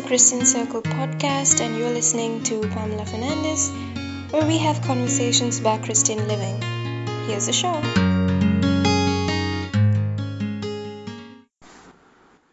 the Christian Circle podcast, and you're listening to Pamela Fernandez, where we have conversations about Christian living. Here's the show.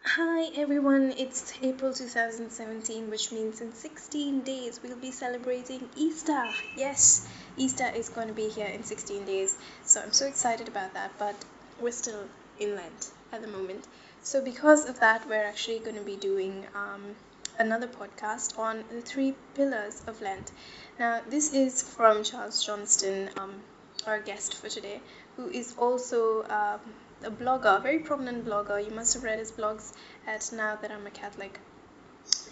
Hi everyone, it's April 2017, which means in 16 days we'll be celebrating Easter. Yes, Easter is going to be here in 16 days, so I'm so excited about that, but we're still in Lent at the moment. So, because of that, we're actually going to be doing um, another podcast on the three pillars of Lent. Now, this is from Charles Johnston, um, our guest for today, who is also um, a blogger, a very prominent blogger. You must have read his blogs at Now That I'm a Catholic.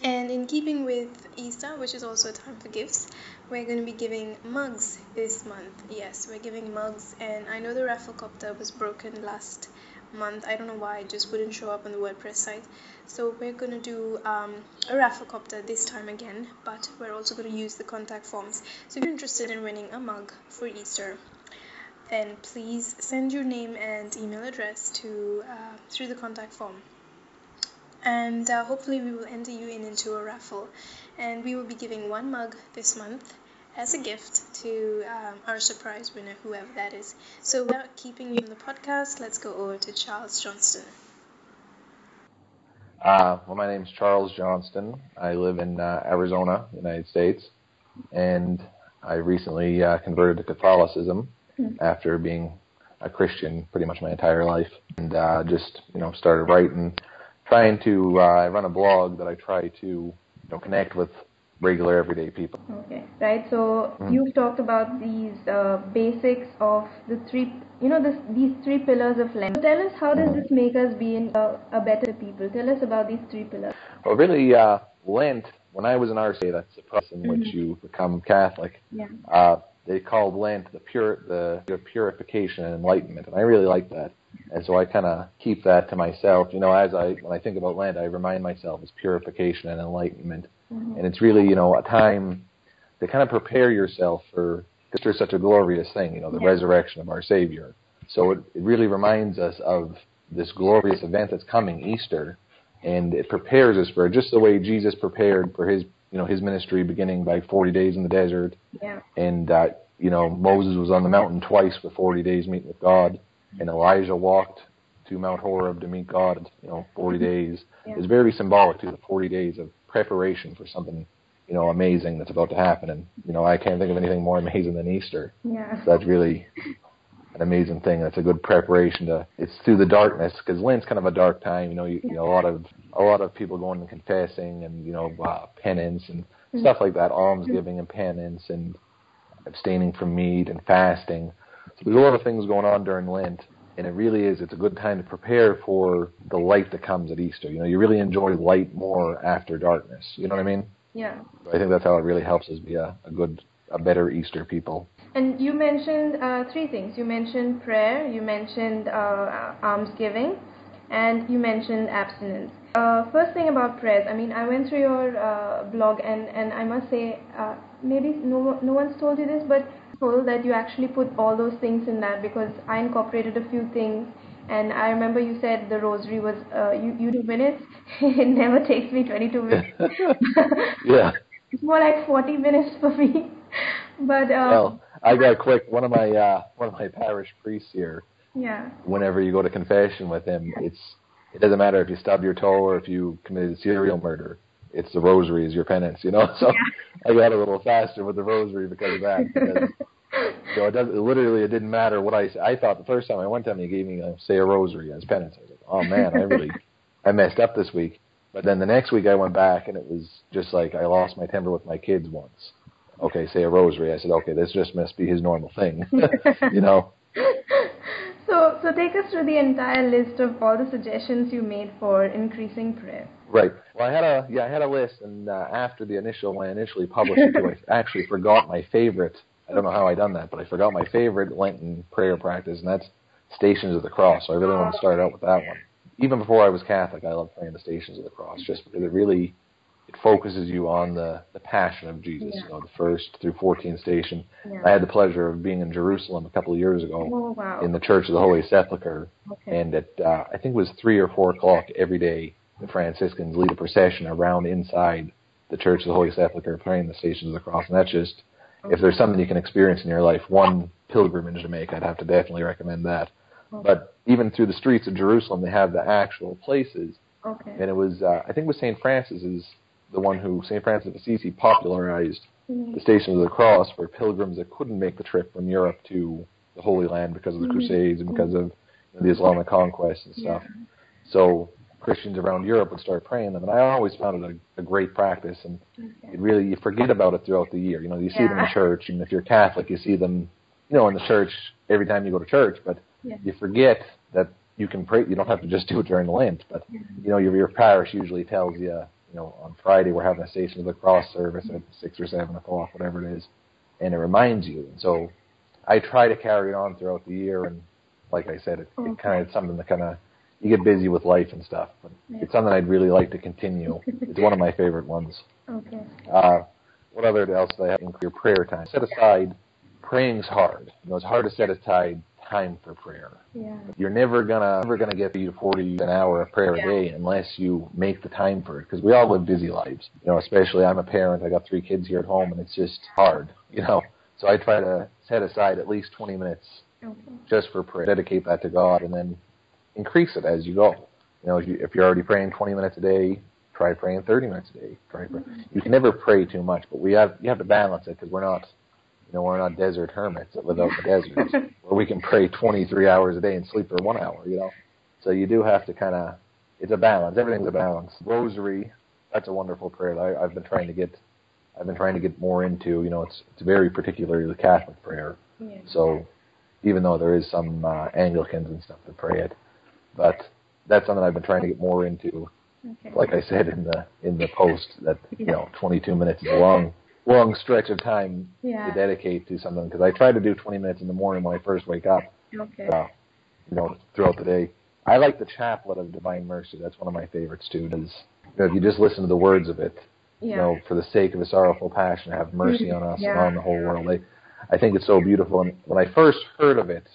And in keeping with Easter, which is also a time for gifts, we're going to be giving mugs this month. Yes, we're giving mugs, and I know the rafflecopter was broken last month. I don't know why it just wouldn't show up on the WordPress site. So we're going to do um, a rafflecopter this time again, but we're also going to use the contact forms. So if you're interested in winning a mug for Easter, then please send your name and email address to uh, through the contact form. And uh, hopefully we will enter you in into a raffle. And we will be giving one mug this month as a gift to um, our surprise winner, whoever that is. So, without keeping you on the podcast, let's go over to Charles Johnston. Uh, well, my name is Charles Johnston. I live in uh, Arizona, United States, and I recently uh, converted to Catholicism mm-hmm. after being a Christian pretty much my entire life, and uh, just you know started writing, trying to. Uh, I run a blog that I try to you know connect with regular everyday people. Okay, right. So mm. you've talked about these uh, basics of the three, you know, this, these three pillars of Lent. So tell us how does this make us be in, uh, a better people? Tell us about these three pillars. Well, really, uh, Lent. When I was in RCIA, that's the process in mm-hmm. which you become Catholic. Yeah. Uh, they called Lent the pure the, the purification and enlightenment, and I really like that. And so I kind of keep that to myself. You know, as I when I think about Lent, I remind myself it's purification and enlightenment Mm-hmm. And it's really, you know, a time to kind of prepare yourself for, because there's such a glorious thing, you know, the yeah. resurrection of our Savior. So it, it really reminds us of this glorious event that's coming, Easter, and it prepares us for it, just the way Jesus prepared for his, you know, his ministry beginning by 40 days in the desert. Yeah. And, uh, you know, Moses was on the mountain twice for 40 days meeting with God, and Elijah walked to Mount Horeb to meet God, you know, 40 mm-hmm. days. Yeah. It's very symbolic to the 40 days of preparation for something you know amazing that's about to happen and you know I can't think of anything more amazing than Easter. Yeah. So that's really an amazing thing. That's a good preparation to. It's through the darkness because Lent's kind of a dark time. You know, you, you know a lot of a lot of people going and confessing and you know uh, penance and mm-hmm. stuff like that, almsgiving and penance and abstaining from meat and fasting. So there's a lot of things going on during Lent and it really is. It's a good time to prepare for the light that comes at Easter. You know, you really enjoy light more after darkness. You know what I mean? Yeah. I think that's how it really helps us be a, a good, a better Easter people. And you mentioned uh, three things. You mentioned prayer, you mentioned uh, almsgiving, and you mentioned abstinence. Uh, first thing about prayers. I mean, I went through your uh, blog, and and I must say, uh, maybe no no one's told you this, but that you actually put all those things in that because I incorporated a few things and I remember you said the rosary was uh, you you do minutes. it never takes me 22 minutes. yeah. It's more like 40 minutes for me. but um, well, I got quick. One of my uh, one of my parish priests here. Yeah. Whenever you go to confession with him, it's it doesn't matter if you stub your toe or if you committed serial murder. It's the rosary is your penance, you know. So yeah. I got a little faster with the rosary because of that. Because so it does. It literally, it didn't matter what I. I thought the first time I went to him, he gave me a, say a rosary as penance. I was like, oh man, I really, I messed up this week. But then the next week I went back and it was just like I lost my temper with my kids once. Okay, say a rosary. I said, okay, this just must be his normal thing, you know. So, so take us through the entire list of all the suggestions you made for increasing prayer. Right. Well, I had a yeah, I had a list, and uh, after the initial when I initially published it, I actually forgot my favorite I don't know how I done that, but I forgot my favorite Lenten prayer practice, and that's Stations of the Cross. So I really want to start out with that one. Even before I was Catholic, I loved praying the Stations of the Cross, just because it really it focuses you on the the passion of Jesus. Yeah. You know, the first through 14th station. Yeah. I had the pleasure of being in Jerusalem a couple of years ago oh, wow. in the Church of the Holy Sepulchre, okay. and at uh, I think it was three or four o'clock every day the Franciscans lead a procession around inside the Church of the Holy Sepulchre, praying the Stations of the Cross, and that's just if there's something you can experience in your life, one pilgrimage to make, I'd have to definitely recommend that. But even through the streets of Jerusalem, they have the actual places, Okay. and it was uh, I think it was Saint Francis is the one who Saint Francis of Assisi popularized mm-hmm. the Stations of the Cross for pilgrims that couldn't make the trip from Europe to the Holy Land because of the mm-hmm. Crusades and because mm-hmm. of you know, the Islamic conquest and stuff. So Christians around Europe would start praying them, and I always found it a, a great practice. And it really you forget about it throughout the year. You know, you see them in church, and if you're Catholic, you see them, you know, in the church every time you go to church. But Yeah. you forget that you can pray. You don't have to just do it during Lent, but you know, your your parish usually tells you, you know, on Friday we're having a Station of the Cross service at six or seven o'clock, whatever it is, and it reminds you. And so, I try to carry it on throughout the year, and like I said, it, it kind of it's something that kind of you get busy with life and stuff, but it's something I'd really like to continue. it's one of my favorite ones. Okay. Uh, what other else do I have in your prayer time? Set aside. Praying's hard. You know, it's hard to set aside time for prayer. Yeah. You're never gonna never gonna get 30 to 40 an hour of prayer Yeah. a day unless you make the time for it. Because we all live busy lives. You know, especially I'm a parent. I got three kids here at home, and it's just hard. You know, so I try to set aside at least 20 minutes Okay. just for prayer. Dedicate that to God, and then increase it as you go. You know, if, you, if you're already praying 20 minutes a day, try praying 30 minutes a day. Try pray. You can never pray too much, but we have you have to balance it because we're not, you know, we're not desert hermits that live out in the desert where we can pray 23 hours a day and sleep for one hour. You know, so you do have to kind of. It's a balance. Everything's a balance. Rosary, that's a wonderful prayer. that I, I've been trying to get. I've been trying to get more into. You know, it's it's very particularly the Catholic prayer. Yeah. So even though there is some uh, Anglicans and stuff that pray it, but that's something I've been trying to get more into. Okay. Like I said in the in the post, that you know, 22 minutes is a long long stretch of time Yeah. to dedicate to something because I try to do 20 minutes in the morning when I first wake up. Okay. Uh, you know, throughout the day. I like the Chaplet of Divine Mercy. That's one of my favorites too. Because you know, if you just listen to the words of it, Yeah. you know, for the sake of a sorrowful passion, have mercy on us and on the whole world. I, I think it's so beautiful. And when I first heard of it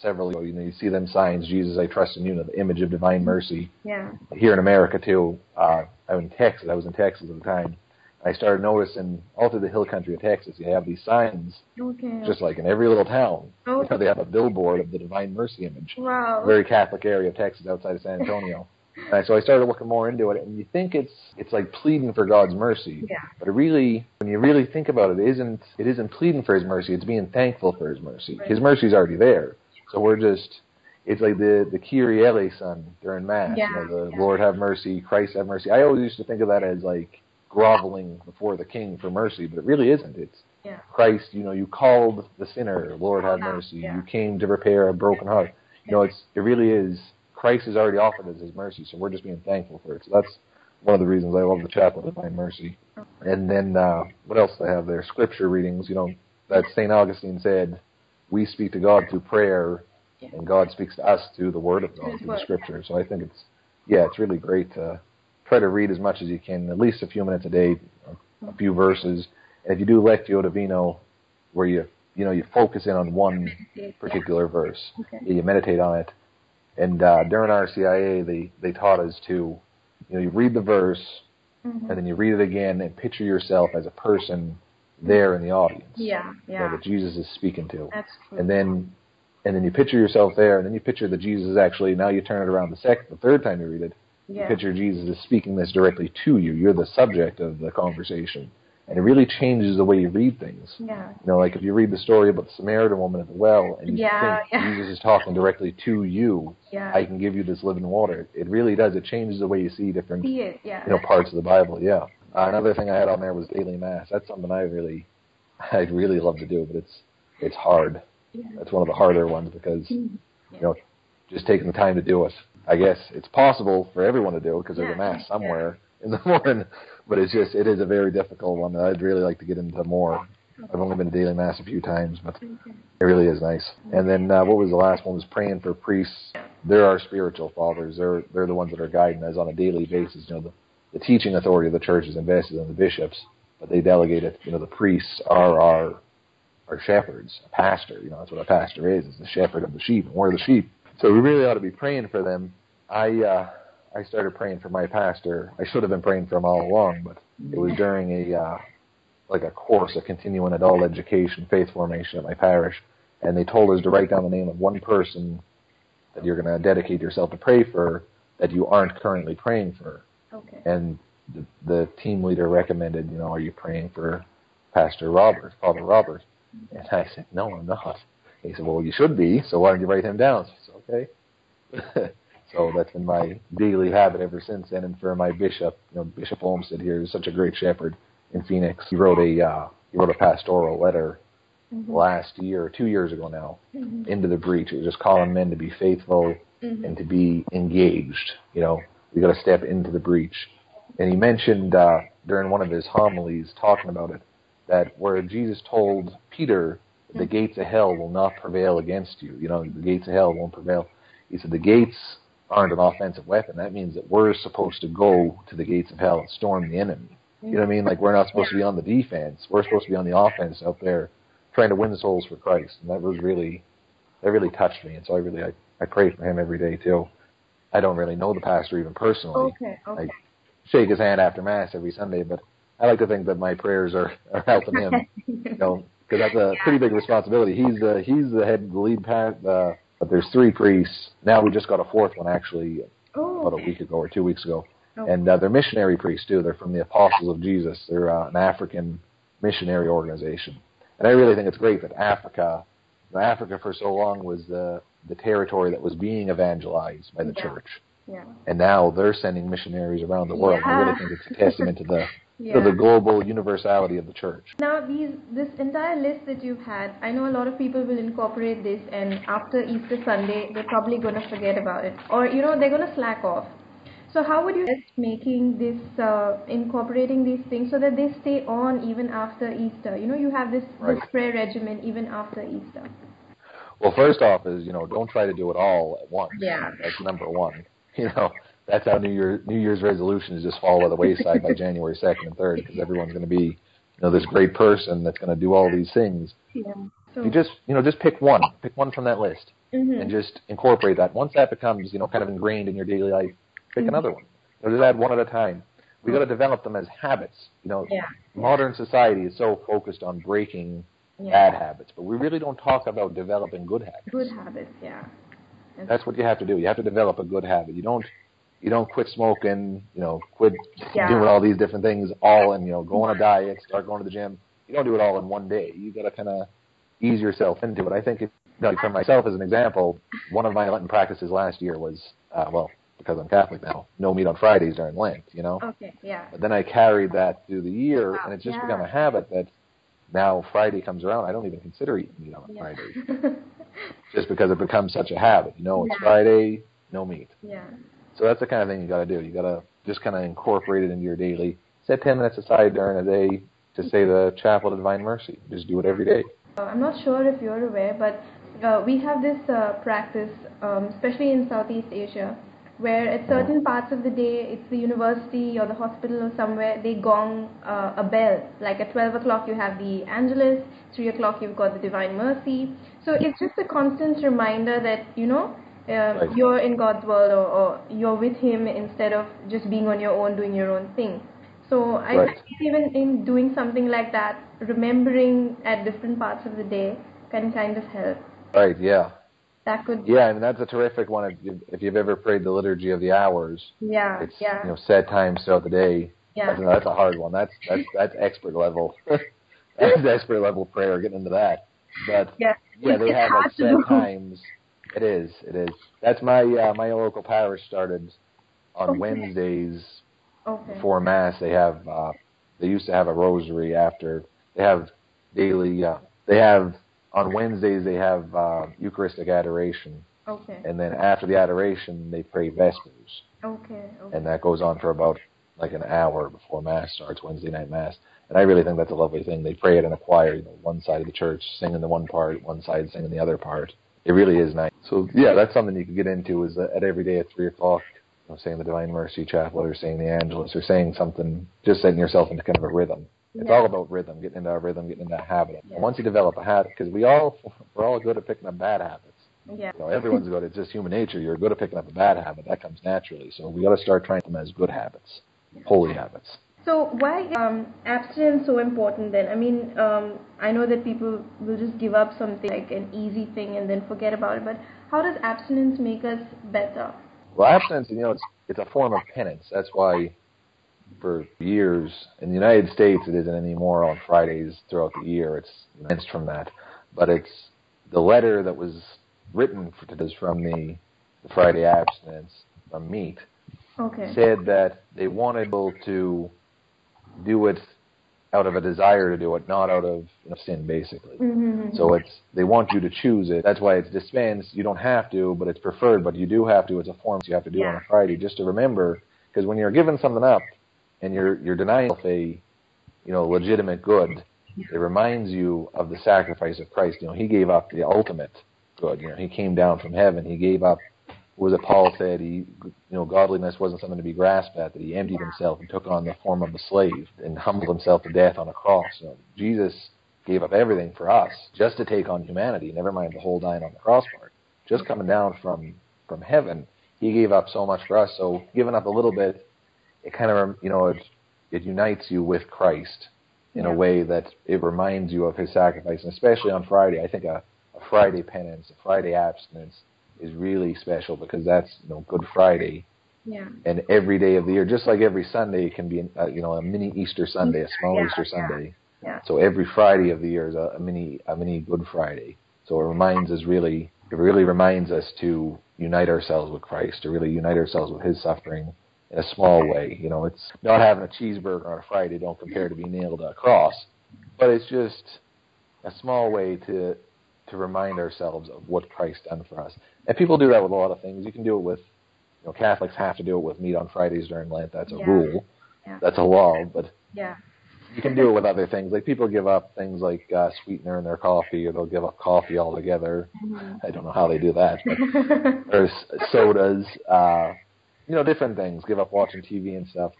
several ago, you know, you see them signs, Jesus, I trust in you, know, the image of divine mercy. Yeah. Here in America too, uh, I was in Texas. I was in Texas at the time. I started noticing all through the hill country of Texas, you have these signs, Okay. just like in every little town. Oh. You know, they have a billboard of the divine mercy image wow. very Catholic area of Texas outside of San Antonio. and so I started looking more into it, and you think it's it's like pleading for God's mercy, Yeah. but it really, when you really think about it, it isn't it isn't pleading for His mercy. It's being thankful for His mercy. Right. His mercy's already there, so we're just it's like the the Kyrie eleison during Mass. Yeah, You know, the yeah. Lord have mercy, Christ have mercy. I always used to think of that as like groveling before the King for mercy, but it really isn't. It's Yeah. Christ, you know, you called the sinner, Lord have mercy. You came to repair a broken heart. You know, it's it really is. Christ has already offered us His mercy, so we're just being thankful for it. So that's one of the reasons I love the Chaplet of Divine Mercy. And then uh, what else do I have there? Scripture readings. You know, that Saint Augustine said, "We speak to God through prayer, Yeah. and God speaks to us through the Word of God, through the. Scripture." So I think it's yeah, it's really great to try to read as much as you can, at least a few minutes a day, a, few verses. And if you do Lectio Divina, where you you know you focus in on one particular verse, Okay. you meditate on it. And uh, during RCIA, they they taught us to, you know, you read the verse Mhm. and then you read it again and picture yourself as a person there in the audience Yeah. you know, Yeah. that Jesus is speaking to. That's true. And then and then you picture yourself there, and then you picture that Jesus is actually now you turn it around the second, the third time you read it, you picture Jesus is speaking this directly to you. You're the subject of the conversation, and it really changes the way you read things. Yeah. You know, like if you read the story about the Samaritan woman at the well, and you Yeah, think yeah. Jesus is talking directly to you, Yeah. I can give you this living water. It really does. It changes the way you see different see it. Yeah. you know parts of the Bible. Yeah. Uh, another thing I had on there was daily mass. That's something I really, I'd really love to do, but it's it's hard. That's one of the harder ones because Mhm. you know just taking the time to do it. I guess it's possible for everyone to do because there's a mass somewhere in the morning, but it's just it is a very difficult one that I'd really like to get into more. I've only been to daily mass a few times, but it really is nice. And then uh, what was the last one? Was praying for priests. They're our spiritual fathers. They're they're the ones that are guiding us on a daily basis. You know, the, the teaching authority of the church is invested in the bishops, but they delegate it. You know, the priests are our our shepherds. A pastor, you know, that's what a pastor is. Is the shepherd of the sheep, and we're the sheep. So we really ought to be praying for them. I uh, I started praying for my pastor. I should have been praying for him all along, but it was during a uh, like a course, a continuing adult education, faith formation at my parish, and they told us to write down the name of one person that you're going to dedicate yourself to pray for that you aren't currently praying for. Okay. And the, the team leader recommended, you know, are you praying for Pastor Robert, Father Robert? And I said, no, I'm not. He said, well, you should be, so why don't you write him down? So I said, okay. so that's been my daily habit ever since then. And for my bishop, you know, Bishop Olmsted here is such a great shepherd in Phoenix. He wrote a uh, he wrote a pastoral letter Mm-hmm. last year, two years ago now, Mhm. into the breach. It was just calling men to be faithful Mhm. and to be engaged. You know, we got to step into the breach. And he mentioned uh, during one of his homilies, talking about it, that where Jesus told Peter, "The gates of hell will not prevail against you." You know, the gates of hell won't prevail. He said the gates aren't an offensive weapon. That means that we're supposed to go to the gates of hell and storm the enemy. You know what I mean? Like we're not supposed to be on the defense. We're supposed to be on the offense out there, trying to win souls for Christ. And that was really, that really touched me. And so I really, I, I pray for him every day too. I don't really know the pastor even personally. Okay. Okay. I shake his hand after mass every Sunday, but I like to think that my prayers are, are helping him. You know, because that's a pretty big responsibility. He's the he's the head, of the lead pat. Uh, but there's three priests now. We just got a fourth one actually oh. about a week ago or two weeks ago, Okay. and uh, they're missionary priests too. They're from the Apostles of Jesus. They're uh, an African missionary organization, and I really think it's great that Africa, Africa for so long was the the territory that was being evangelized by the Yeah. church, Yeah. and now they're sending missionaries around the world. I really think it's a testament to the Yeah. to the global universality of the church. Now, these this entire list that you've had, I know a lot of people will incorporate this, and after Easter Sunday, they're probably going to forget about it, or you know, they're going to slack off. So, how would you suggest making this, uh, incorporating these things so that they stay on even after Easter? You know, you have this this prayer regimen even after Easter. Well, first off is you know don't try to do it all at once. Yeah. That's number one. You know that's how New Year New Year's resolutions just fall by the wayside by January second and third because everyone's going to be you know this great person that's going to do all these things. Yeah. So, You just you know just pick one, pick one from that list, mhm. and just incorporate that. Once that becomes you know kind of ingrained in your daily life, pick Mhm. another one. You know, just add one at a time. We got to develop them as habits. You know, yeah. modern society is so focused on breaking Yeah. bad habits, but we really don't talk about developing good habits. Good habits. Yeah. That's what you have to do. You have to develop a good habit. You don't you don't quit smoking, you know, quit Yeah. doing all these different things all and you know, go on a diet, start going to the gym. You don't do it all in one day. You gotta kinda ease yourself into it. I think if, you know, for myself as an example, one of my Lenten practices last year was uh well, because I'm Catholic now, no meat on Fridays during Lent, you know? Okay. Yeah. But then I carried that through the year and it's just Yeah. become a habit that now Friday comes around, I don't even consider eating meat on Yeah. Fridays. Just because it becomes such a habit. You know, it's Yeah. Friday, no meat. yeah. So that's the kind of thing you got to do. You got to just kind of incorporate it into your daily. Set 10 minutes aside during the day to say the Chaplet of Divine Mercy. Just do it every day. Uh, I'm not sure if you're aware, but uh, we have this uh, practice, um, especially in Southeast Asia, where at certain parts of the day, it's the university or the hospital or somewhere, they gong uh, a bell. Like at 12 o'clock, you have the Angelus, 3 o'clock, you've got the Divine Mercy. So it's just a constant reminder that, you know, uh, Right. you're in God's world or, or you're with Him instead of just being on your own, doing your own thing. So I Right. think even in doing something like that, remembering at different parts of the day can kind of help. Right, yeah. That could, Yeah, I mean, that's a terrific one. If, you, if you've ever prayed the Liturgy of the Hours, yeah, it's, yeah, you know, set times throughout the day. yeah, That's, that's a hard one. That's, that's, that's expert level. that's expert level prayer, getting into that. But, yeah. yeah, they have like set times. It is. It is. That's my uh, my local parish started on Okay. Wednesdays Okay. before mass. They have uh, they used to have a rosary after. They have daily. Uh, they have on Wednesdays they have uh, Eucharistic adoration, Okay. and then after the adoration they pray vespers, Okay. Okay. and that goes on for about like an hour before mass starts Wednesday night mass. And I really think that's a lovely thing. They pray it in a choir, you know, one side of the church singing the one part, one side singing the other part. It really is nice. So yeah, that's something you could get into is at every day at three o'clock, you know, saying the Divine Mercy Chaplet or saying the Angelus or saying something, just setting yourself into kind of a rhythm. It's Yeah. all about rhythm, getting into a rhythm, getting into a habit. Yeah. And once you develop a habit, because we all we're all good at picking up bad habits. Yeah. Know, everyone's good. It's just human nature. You're good at picking up a bad habit. That comes naturally. So we got to start trying them as good habits, holy habits. So why is um, abstinence so important then? I mean, um, I know that people will just give up something like an easy thing and then forget about it. But how does abstinence make us better? Well, abstinence, you know, it's it's a form of penance. That's why, for years in the United States, it isn't anymore on Fridays throughout the year. It's fenced from that, but it's the letter that was written for, is from the, the Friday abstinence from meat. Okay. Said that they wanted people to do it out of a desire to do it, not out of you know, sin, basically. Mm-hmm. So it's they want you to choose it. That's why it's dispensed. You don't have to, but it's preferred. But you do have to. It's a form you have to do Yeah. on a Friday, just to remember. Because when you're giving something up, and you're you're denying yourself a, you know, legitimate good, it reminds you of the sacrifice of Christ. You know, He gave up the ultimate good. You know, He came down from heaven. He gave up. What was it Paul said? He, you know, godliness wasn't something to be grasped at. That He emptied Himself and took on the form of a slave and humbled Himself to death on a cross. You know, Jesus gave up everything for us just to take on humanity. Never mind the whole dying on the cross part. Just coming down from from heaven, He gave up so much for us. So giving up a little bit, it kind of you know it it unites you with Christ in Yeah. a way that it reminds you of His sacrifice, and especially on Friday. I think a, a Friday penance, a Friday abstinence is really special because that's you know Good Friday Yeah. and every day of the year, just like every Sunday can be, uh, you know, a mini Easter Sunday, a small Yeah, Easter Sunday. yeah. So every Friday of the year is a, a mini, a mini Good Friday. So it reminds us really, it really reminds us to unite ourselves with Christ, to really unite ourselves with His suffering in a small way. You know, it's not having a cheeseburger on a Friday. Don't compare to being nailed to a cross, but it's just a small way to to remind ourselves of what Christ done for us. And people do that with a lot of things. You can do it with, you know, Catholics have to do it with meat on Fridays during Lent. That's a Yeah. rule. Yeah. That's a law. But Yeah. you can do it with other things. Like people give up things like uh, sweetener in their coffee, or they'll give up coffee altogether. I don't know how they do that, but there's sodas, uh, you know, different things. Give up watching TV and stuff.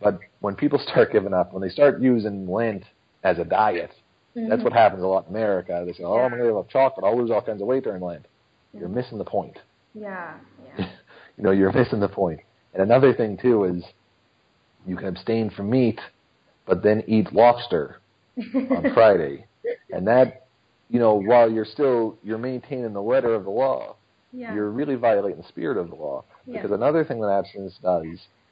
But when people start giving up, when they start using Lent as a diet, that's mm-hmm. what happens a lot in America. They say, "Oh, I'm going to give up chocolate. I'll lose all kinds of weight during Lent." You're missing the point. Yeah. Yeah. You know, you're missing the point. And another thing too is you can abstain from meat, but then eat lobster on Friday, and that, you know, while you're still you're maintaining the letter of the law, Yeah. you're really violating the spirit of the law. Yeah. Because another thing that abstinence does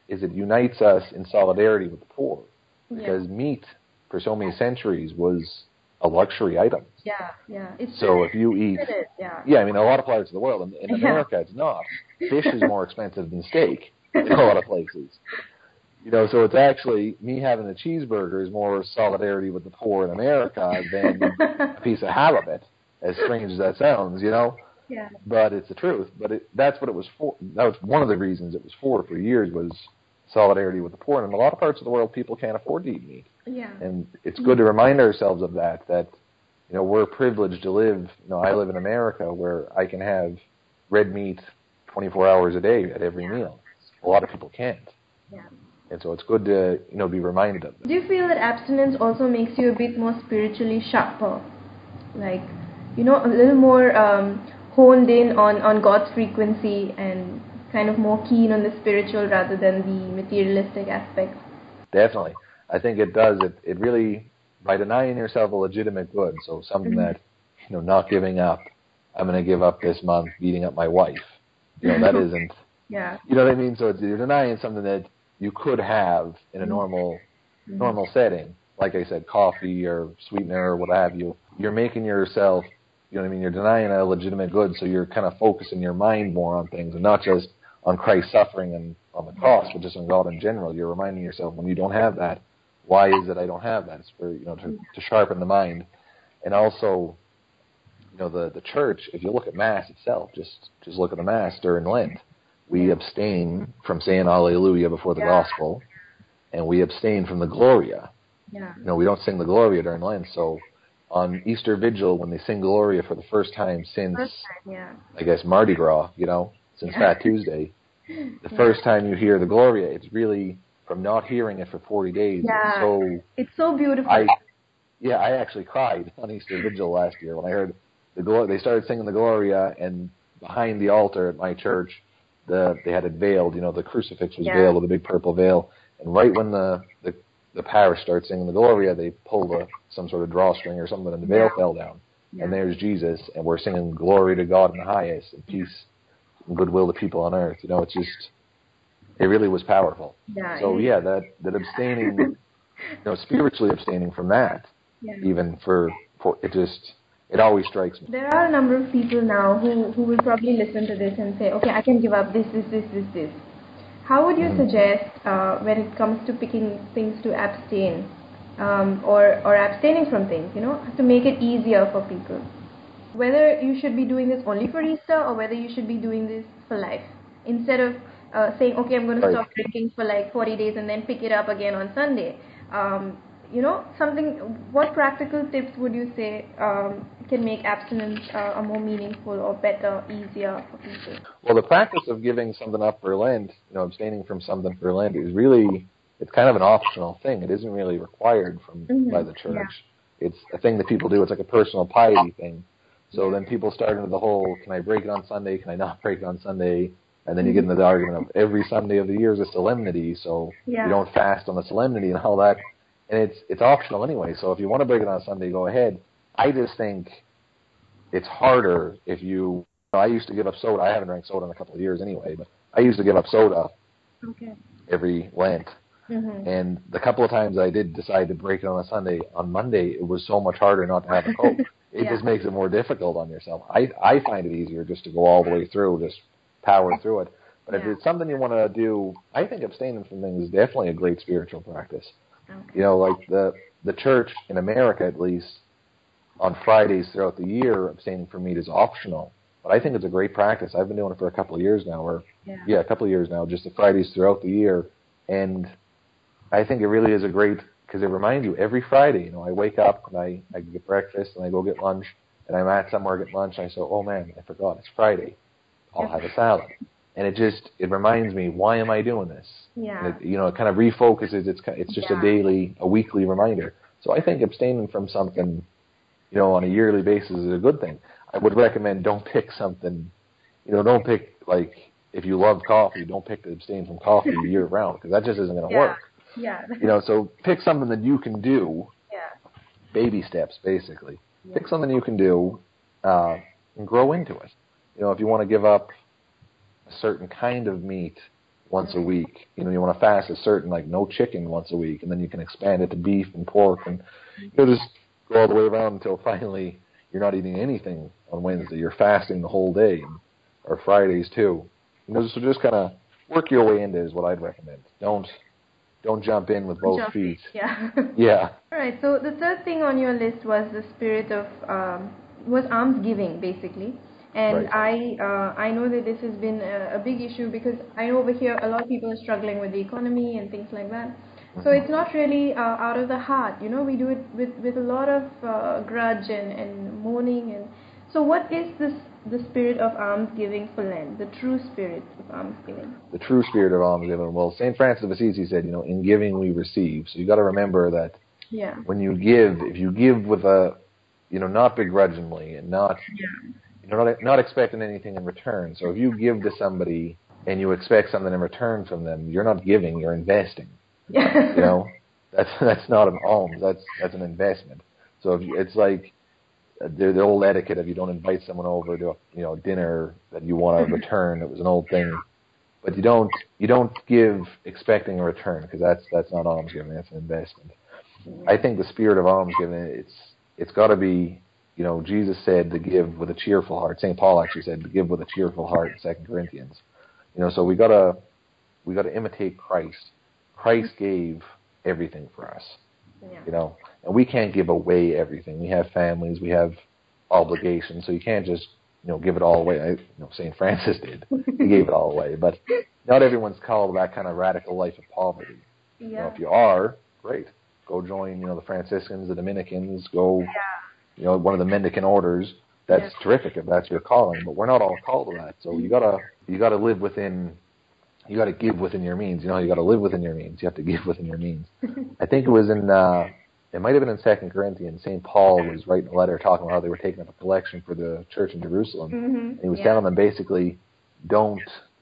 is it unites us in solidarity with the poor. Because meat, for so many centuries, was a luxury item. Yeah. Yeah. It's So if you eat. Yeah. yeah, I mean, a lot of parts of the world, in, in Yeah. America, it's not. Fish is more expensive than steak in a lot of places. You know, so it's actually me having a cheeseburger is more solidarity with the poor in America than a piece of halibut. As strange as that sounds, you know, Yeah. but it's the truth. But it, that's what it was for. That was one of the reasons it was for for years was solidarity with the poor. And in a lot of parts of the world, people can't afford to eat meat, Yeah. and it's good to remind ourselves of that. That you know we're privileged to live. You know, I live in America where I can have red meat 24 hours a day at every meal. A lot of people can't. Yeah. And so it's good to you know be reminded of that. Do you feel that abstinence also makes you a bit more spiritually sharper? Like, you know, a little more um, honed in on, on God's frequency and kind of more keen on the spiritual rather than the materialistic aspects? Definitely. I think it does. It it really by denying yourself a legitimate good, so something Mhm. that you know, not giving up. I'm going to give up this month beating up my wife. You know, that isn't. Yeah. You know what I mean? So it's, you're denying something that you could have in a normal Mhm. normal setting, like I said, coffee or sweetener or what have you. You're making yourself. You know what I mean? You're denying a legitimate good, so you're kind of focusing your mind more on things and not just on Christ's suffering and on the cross, but just on God in general. You're reminding yourself when you don't have that, why is it I don't have that? It's for you know to, to sharpen the mind, and also, you know, the the church. If you look at Mass itself, just just look at the Mass during Lent. We abstain from saying Alleluia before the Yeah. Gospel, and we abstain from the Gloria. Yeah. You know, we don't sing the Gloria during Lent. So, on Easter Vigil, when they sing Gloria for the first time since First time, yeah. I guess Mardi Gras, you know, since Yeah. Fat Tuesday. The first time you hear the Gloria, it's really from not hearing it for 40 days. Yeah. It's so It's so beautiful. I, yeah, I actually cried on Easter Vigil last year when I heard the Gloria. They started singing the Gloria, and behind the altar at my church, the they had it veiled. You know, the crucifix was Yeah. veiled with a big purple veil. And right when the the, the parish starts singing the Gloria, they pulled a, some sort of drawstring or something, and the veil Yeah. fell down. Yeah. And there's Jesus, and we're singing "Glory to God in the highest, and peace and goodwill to people on earth." You know, it's just it really was powerful. Yeah. So yeah, that that abstaining, you know, spiritually abstaining from that, even for for it just it always strikes me. There are a number of people now who, who will probably listen to this and say, okay, I can give up this, this, this, this, this. How would you suggest uh, when it comes to picking things to abstain um, or, or abstaining from things, you know, to make it easier for people? Whether you should be doing this only for Easter or whether you should be doing this for life. Instead of uh, saying, okay, I'm going to stop drinking for like 40 days and then pick it up again on Sunday. Um, you know, something, what practical tips would you say um, can make abstinence uh, a more meaningful or better, easier for people? Well, the practice of giving something up for Lent, you know, abstaining from something for Lent is really it's kind of an optional thing. It isn't really required from Mhm. by the church. It's a thing that people do. It's like a personal piety thing. So then people start into the whole, can I break it on Sunday? Can I not break it on Sunday? And then you get into the argument of every Sunday of the year is a solemnity, so Yeah. you don't fast on the solemnity and all that. And it's it's optional anyway. So if you want to break it on Sunday, go ahead. I just think it's harder if you. I used to give up soda. I haven't drank soda in a couple of years anyway, but I used to give up soda Okay. every Lent. Mm-hmm. And the couple of times I did decide to break it on a Sunday, on Monday it was so much harder not to have a Coke. It Yeah. just makes it more difficult on yourself. I I find it easier just to go all the way through, just power through it. But if it's something you want to do, I think abstaining from things is definitely a great spiritual practice. Okay. You know, like the the church in America at least on Fridays throughout the year, abstaining from meat is optional. But I think it's a great practice. I've been doing it for a couple of years now, or Yeah. yeah, a couple of years now, just the Fridays throughout the year, and I think it really is a great because it reminds you every Friday. You know, I wake up and I I get breakfast and I go get lunch, and I'm at somewhere get lunch. And I say, oh man, I forgot it's Friday. I'll have a salad, and it just it reminds me why am I doing this? Yeah. And it, you know, it kind of refocuses. It's it's just Yeah. a daily, a weekly reminder. So I think abstaining from something, you know, on a yearly basis is a good thing. I would recommend don't pick something, you know, don't pick like if you love coffee, don't pick to abstain from coffee year round because that just isn't going to Yeah. work. Yeah. You know, so pick something that you can do, Yeah. baby steps basically. Yeah. Pick something you can do, uh, and grow into it. You know, if you want to give up a certain kind of meat once a week, you know, you want to fast a certain like no chicken once a week, and then you can expand it to beef and pork, and you know, just go all the way around until finally you're not eating anything on Wednesday. You're fasting the whole day, or Fridays too. You know, so just kind of work your way into it is what I'd recommend. Don't don't jump in with both Jump- feet. Yeah. Yeah. All right. So the third thing on your list was the spirit of um, was alms giving, basically. And I uh, I know that this has been a, a big issue because I know over here a lot of people are struggling with the economy and things like that. So it's not really uh, out of the heart, you know. We do it with with a lot of uh, grudge and and mourning and. So what is this the spirit of almsgiving for Lent? The true spirit of almsgiving. the true spirit of almsgiving. Well, St. Francis of Assisi said, you know, in giving we receive. So you got to remember that Yeah. when you give, if you give with a, you know, not begrudgingly and not, Yeah. you know, not, not expecting anything in return. So if you give to somebody and you expect something in return from them, you're not giving, you're investing. You know, that's that's not an alms. That's that's an investment. So if you, it's like the, the old etiquette of you don't invite someone over to a you know dinner that you want to mm-hmm. return. It was an old thing, but you don't you don't give expecting a return because that's that's not almsgiving. That's an investment. Mm-hmm. I think the spirit of almsgiving it's it's got to be you know Jesus said to give with a cheerful heart. St. Paul actually said to give with a cheerful heart in Second Corinthians. You know, so we gotta we gotta imitate Christ. Christ gave everything for us yeah. you know, and we can't give away everything. We have families, we have obligations, so you can't just you know give it all away. I, you know, Saint Francis did; he gave it all away. But not everyone's called to that kind of radical life of poverty. You know, Yeah. if you are, great, go join you know the Franciscans, the Dominicans, go yeah. you know one of the mendicant orders. That's Yeah. terrific if that's your calling. But we're not all called to that. So you gotta you gotta live within. You got to give within your means. You know, you got to live within your means. You have to give within your means. I think it was in uh, it might have been in Second Corinthians. Saint Paul was writing a letter talking about how they were taking up a collection for the church in Jerusalem, Mm-hmm. and he was yeah. telling them basically, don't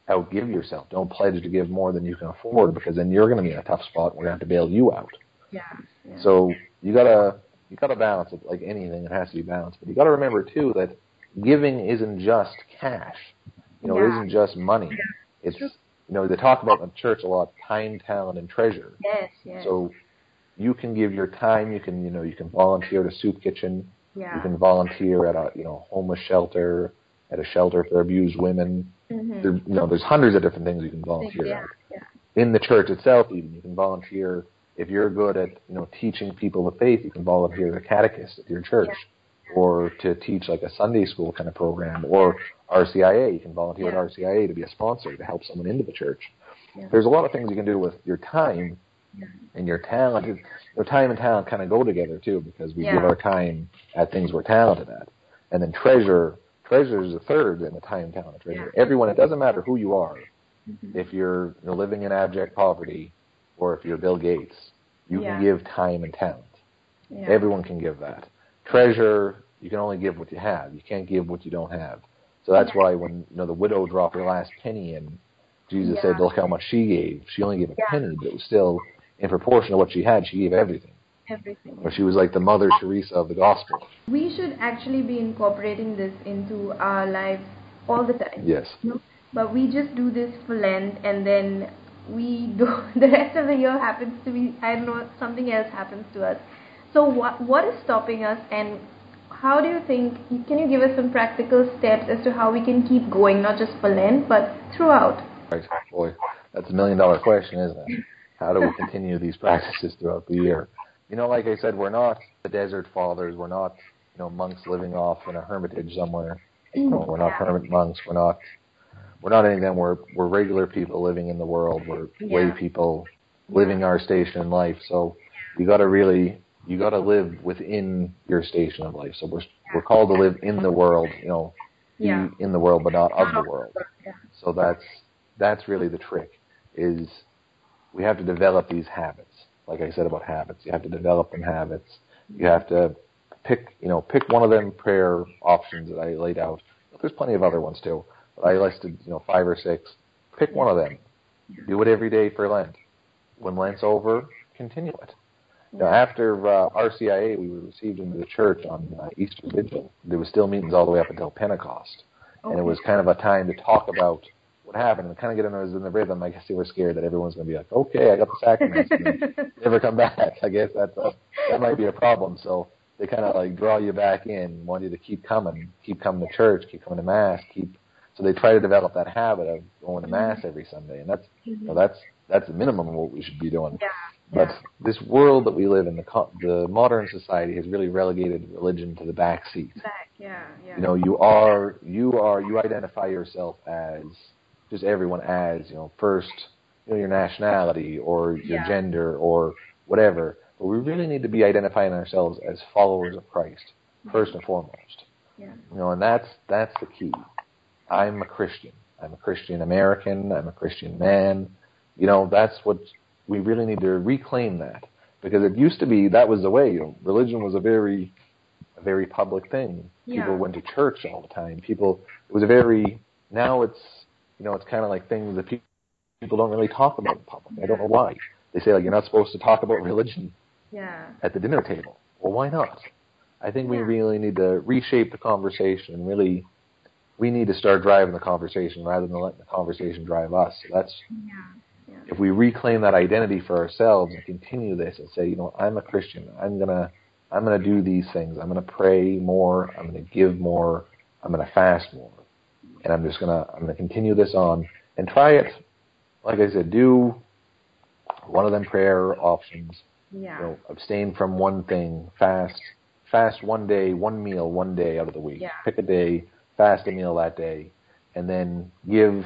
outgive yourself. Don't pledge to give more than you can afford because then you're going to be in a tough spot. We're going to have to bail you out. Yeah. yeah. So you gotta you gotta balance it like anything. It has to be balanced. But you gotta remember too that giving isn't just cash. You know, it Yeah. isn't just money. It's you know they talk about in the church a lot time, talent, and treasure. yes. Yes. So you can give your time. You can you know you can volunteer at a soup kitchen. yeah. You can volunteer at a you know homeless shelter, at a shelter for abused women. mm-hmm. There, you know, there's hundreds of different things you can volunteer yeah. at Yeah. in the church itself even you can volunteer if you're good at you know teaching people the faith you can volunteer as a catechist at your church or to teach like a sunday school kind of program or rcia you can volunteer Yeah. at rcia to be a sponsor to help someone into the church Yeah. there's a lot of things you can do with your time Yeah. and your talent your time and talent kind of go together too because we give our time at things we're talented at and then treasure treasure is a third in the time talent treasure everyone it doesn't matter who you are Mhm. if you're living in abject poverty or if you're Bill Gates, you can give time and talent. Everyone can give that. Treasure, you can only give what you have. You can't give what you don't have. So that's why when you know the widow dropped her last penny in, Jesus Yeah. said, "Look how much she gave. She only gave a Yeah. penny, but it was still in proportion to what she had. She gave everything. Everything. Or she was like the Mother Teresa of the gospel. We should actually be incorporating this into our lives all the time. Yes. No, but we just do this for Lent and then we do the rest of the year happens to be I don't know something else happens to us. So what what is stopping us and how do you think can you give us some practical steps as to how we can keep going not just for Lent but throughout? Right. Boy, that's a million dollar question, isn't it? How do we continue these practices throughout the year? You know, like I said, we're not the desert fathers. We're not, you know, monks living off in a hermitage somewhere. Mm. You we're not Yeah. hermit monks. We're not. We're not any of them. We're we're regular people living in the world. We're way people living our station in life. So you got to really you got to live within your station of life. So we're we're called to live in the world. You know, be Yeah. in the world, but not of the world. Yeah. So that's that's really the trick is we have to develop these habits. Like I said about habits, you have to develop them habits. You have to pick you know pick one of them prayer options that I laid out. There's plenty of other ones too, but I listed you know five or six. Pick one of them. Do it every day for Lent. When Lent's over, continue it. Now, after uh, RCIA, we were received into the church on uh, Easter Vigil. There was still meetings all the way up until Pentecost, and it was kind of a time to talk about what happened and kind of get us in the rhythm. I guess they were scared that everyone's going to be like, "Okay, I got the sacraments, and never come back." I guess that's a, that might be a problem. So they kind of like draw you back in, want you to keep coming, keep coming to church, keep coming to mass, keep. So they try to develop that habit of going to mass every Sunday, and that's you know, that's that's the minimum of what we should be doing. Yeah. But this world that we live in, the co- the modern society has really relegated religion to the back seat. Back, yeah, yeah. You know, you are you are you identify yourself as just everyone as you know first you know your nationality or your Yeah. gender or whatever. But we really need to be identifying ourselves as followers of Christ first and foremost. Yeah. You know, and that's that's the key. I'm a Christian. I'm a Christian American. I'm a Christian man. You know, that's what we really need to reclaim that because it used to be that was the way. You know, religion was a very, a very public thing. Yeah. People went to church all the time. People. It was a very. Now it's, you know, it's kind of like things that pe- people don't really talk about in public. I don't know why. They say like you're not supposed to talk about religion Yeah. at the dinner table. Well, why not? I think we Yeah. really need to reshape the conversation and really we need to start driving the conversation rather than letting the conversation drive us. So that's Yeah. If we reclaim that identity for ourselves and continue this and say, you know, I'm a Christian. I'm gonna I'm gonna do these things. I'm gonna pray more. I'm gonna give more. I'm gonna fast more. And I'm just gonna I'm gonna continue this on and try it. Like I said, do one of them prayer options Yeah. you know, abstain from one thing, fast, fast one day, one meal, one day out of the week. Yeah. Pick a day, fast a meal that day, and then give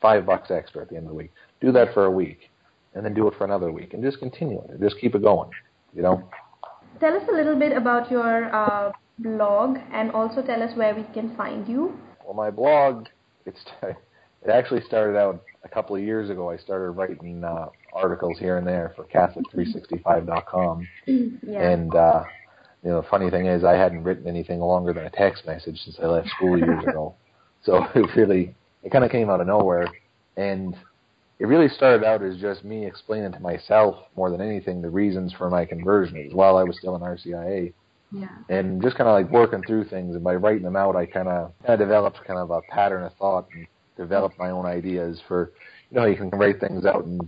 five bucks extra at the end of the week. Do that for a week, and then do it for another week, and just continue it. Just keep it going. You know, Tell us a little bit about your uh, blog and also tell us where we can find you. well, my blog, it's it actually started out a couple of years ago. I started writing uh, articles here and there for Catholic365.com, Yeah. and uh, you know, the funny thing is, I hadn't written anything longer than a text message since I left school years ago. So it really, it kind of came out of nowhere, and it really started out as just me explaining to myself more than anything the reasons for my conversions while I was still in RCIA, yeah. and just kind of like working through things. And by writing them out, I kind of kind of developed kind of a pattern of thought and developed my own ideas for, you know, you can write things out and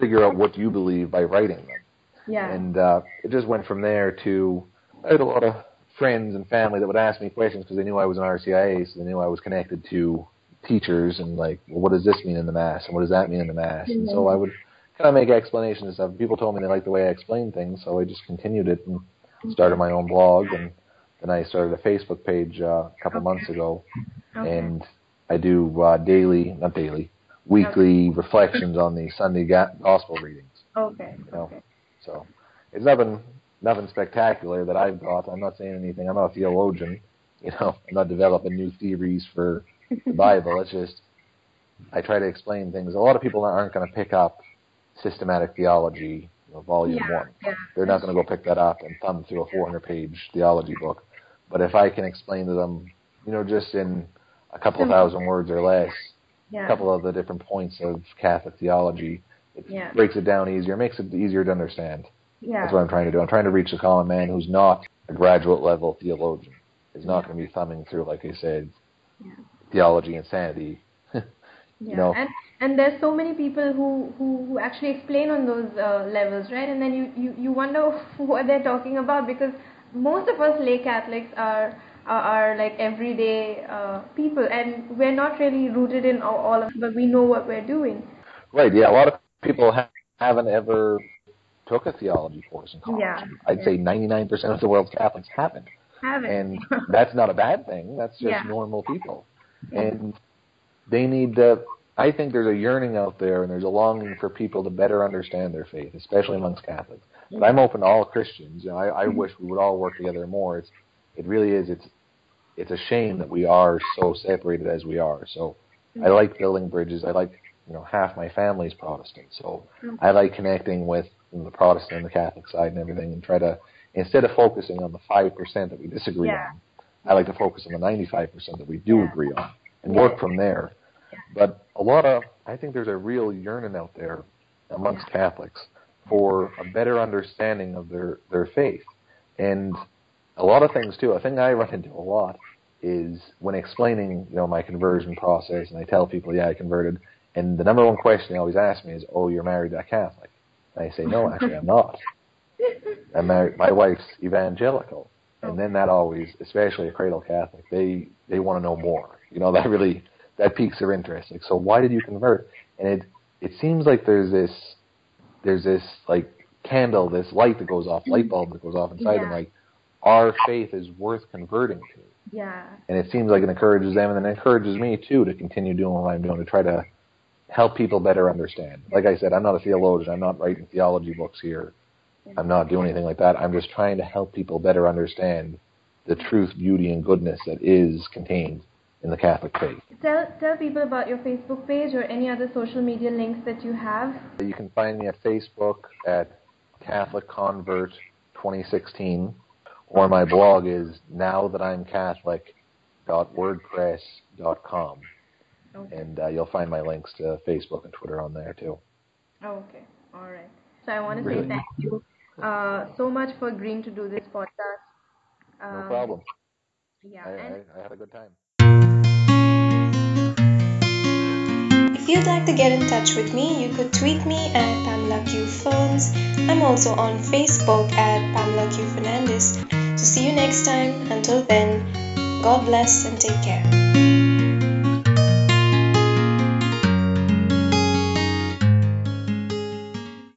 figure out what you believe by writing them. Yeah. And uh, it just went from there to I had a lot of friends and family that would ask me questions because they knew I was an RCIA, so they knew I was connected to teachers and like, well, what does this mean in the mass and what does that mean in the mass? And so I would kind of make explanations and stuff. People told me they liked the way I explained things, so I just continued it and started my own blog and then I started a Facebook page uh, a couple months ago, Okay. and I do uh, daily, not daily, weekly reflections on the Sunday gospel readings. Okay. You know, Okay. so it's nothing nothing spectacular that I've got. I'm not saying anything. I'm not a theologian. You know, I'm not developing new theories for the Bible. It's just I try to explain things. A lot of people aren't going to pick up systematic theology, you know, volume Yeah, one. yeah. They're not going to go pick that up and thumb through a 400-page theology book. But if I can explain to them, you know, just in a couple of thousand words or less, Yeah. a couple of the different points of Catholic theology, it breaks it down easier, makes it easier to understand. Yeah. That's what I'm trying to do. I'm trying to reach the common man who's not a graduate level theologian. Is not going to be thumbing through, like I said, Yeah. Theology and sanity. Yeah, know. and and there's so many people who who, who actually explain on those uh, levels, right? And then you, you you wonder what they're talking about because most of us lay Catholics are are, are like everyday uh, people, and we're not really rooted in all, all of, but we know what we're doing. Right. Yeah. A lot of people ha- haven't ever took a theology course in college. Yeah, I'd yeah. say 99% of the world's Catholics haven't, Haven't. and that's not a bad thing. That's just Yeah. normal people, and they need to. I think there's a yearning out there, and there's a longing for people to better understand their faith, especially amongst Catholics. But I'm open to all Christians. You know, I, I wish we would all work together more. It's, it really is. It's, it's a shame that we are so separated as we are. So, I like building bridges. I like, you know, half my family's Protestant, so I like connecting with you know, the Protestant and the Catholic side and everything, and try to instead of focusing on the five percent that we disagree Yeah. on, I like to focus on the ninety-five percent that we do agree on, and work from there. But a lot of, I think there's a real yearning out there amongst Catholics for a better understanding of their their faith, and a lot of things too. A thing I run into a lot is when explaining, you know, my conversion process, and I tell people, yeah, I converted, and the number one question they always ask me is, "Oh, you're married to a Catholic?" And I say, "No, actually, I'm not. I'm married. My wife's evangelical." And oh. then that always, especially a cradle Catholic, they they want to know more. You know, that really that piques their interest. Like, so why did you convert? And it it seems like there's this there's this like candle, this light that goes off, mm-hmm. light bulb that goes off inside them. Like, our faith is worth converting to yeah. and it seems like it encourages them and it encourages me too to continue doing what I'm doing to try to help people better understand. Like I said, I'm not a theologian. I'm not writing theology books here. I'm not doing anything like that. I'm just trying to help people better understand the truth, beauty, and goodness that is contained in the Catholic faith. Tell tell people about your Facebook page or any other social media links that you have. You can find me at Facebook at Catholic Convert 2016, or my blog is now that I'm Catholic.wordpress.com. Okay. and uh, you'll find my links to Facebook and Twitter on there too. Okay. All right. So I want to Really? say thank you uh, so much for agreeing to do this podcast. No Um, problem. Yeah. I, and I, I had a good time. If you'd like to get in touch with me, you could tweet me at Pamela Q Phones. I'm also on Facebook at Pamela Q Fernandez. So see you next time. Until then, God bless and take care.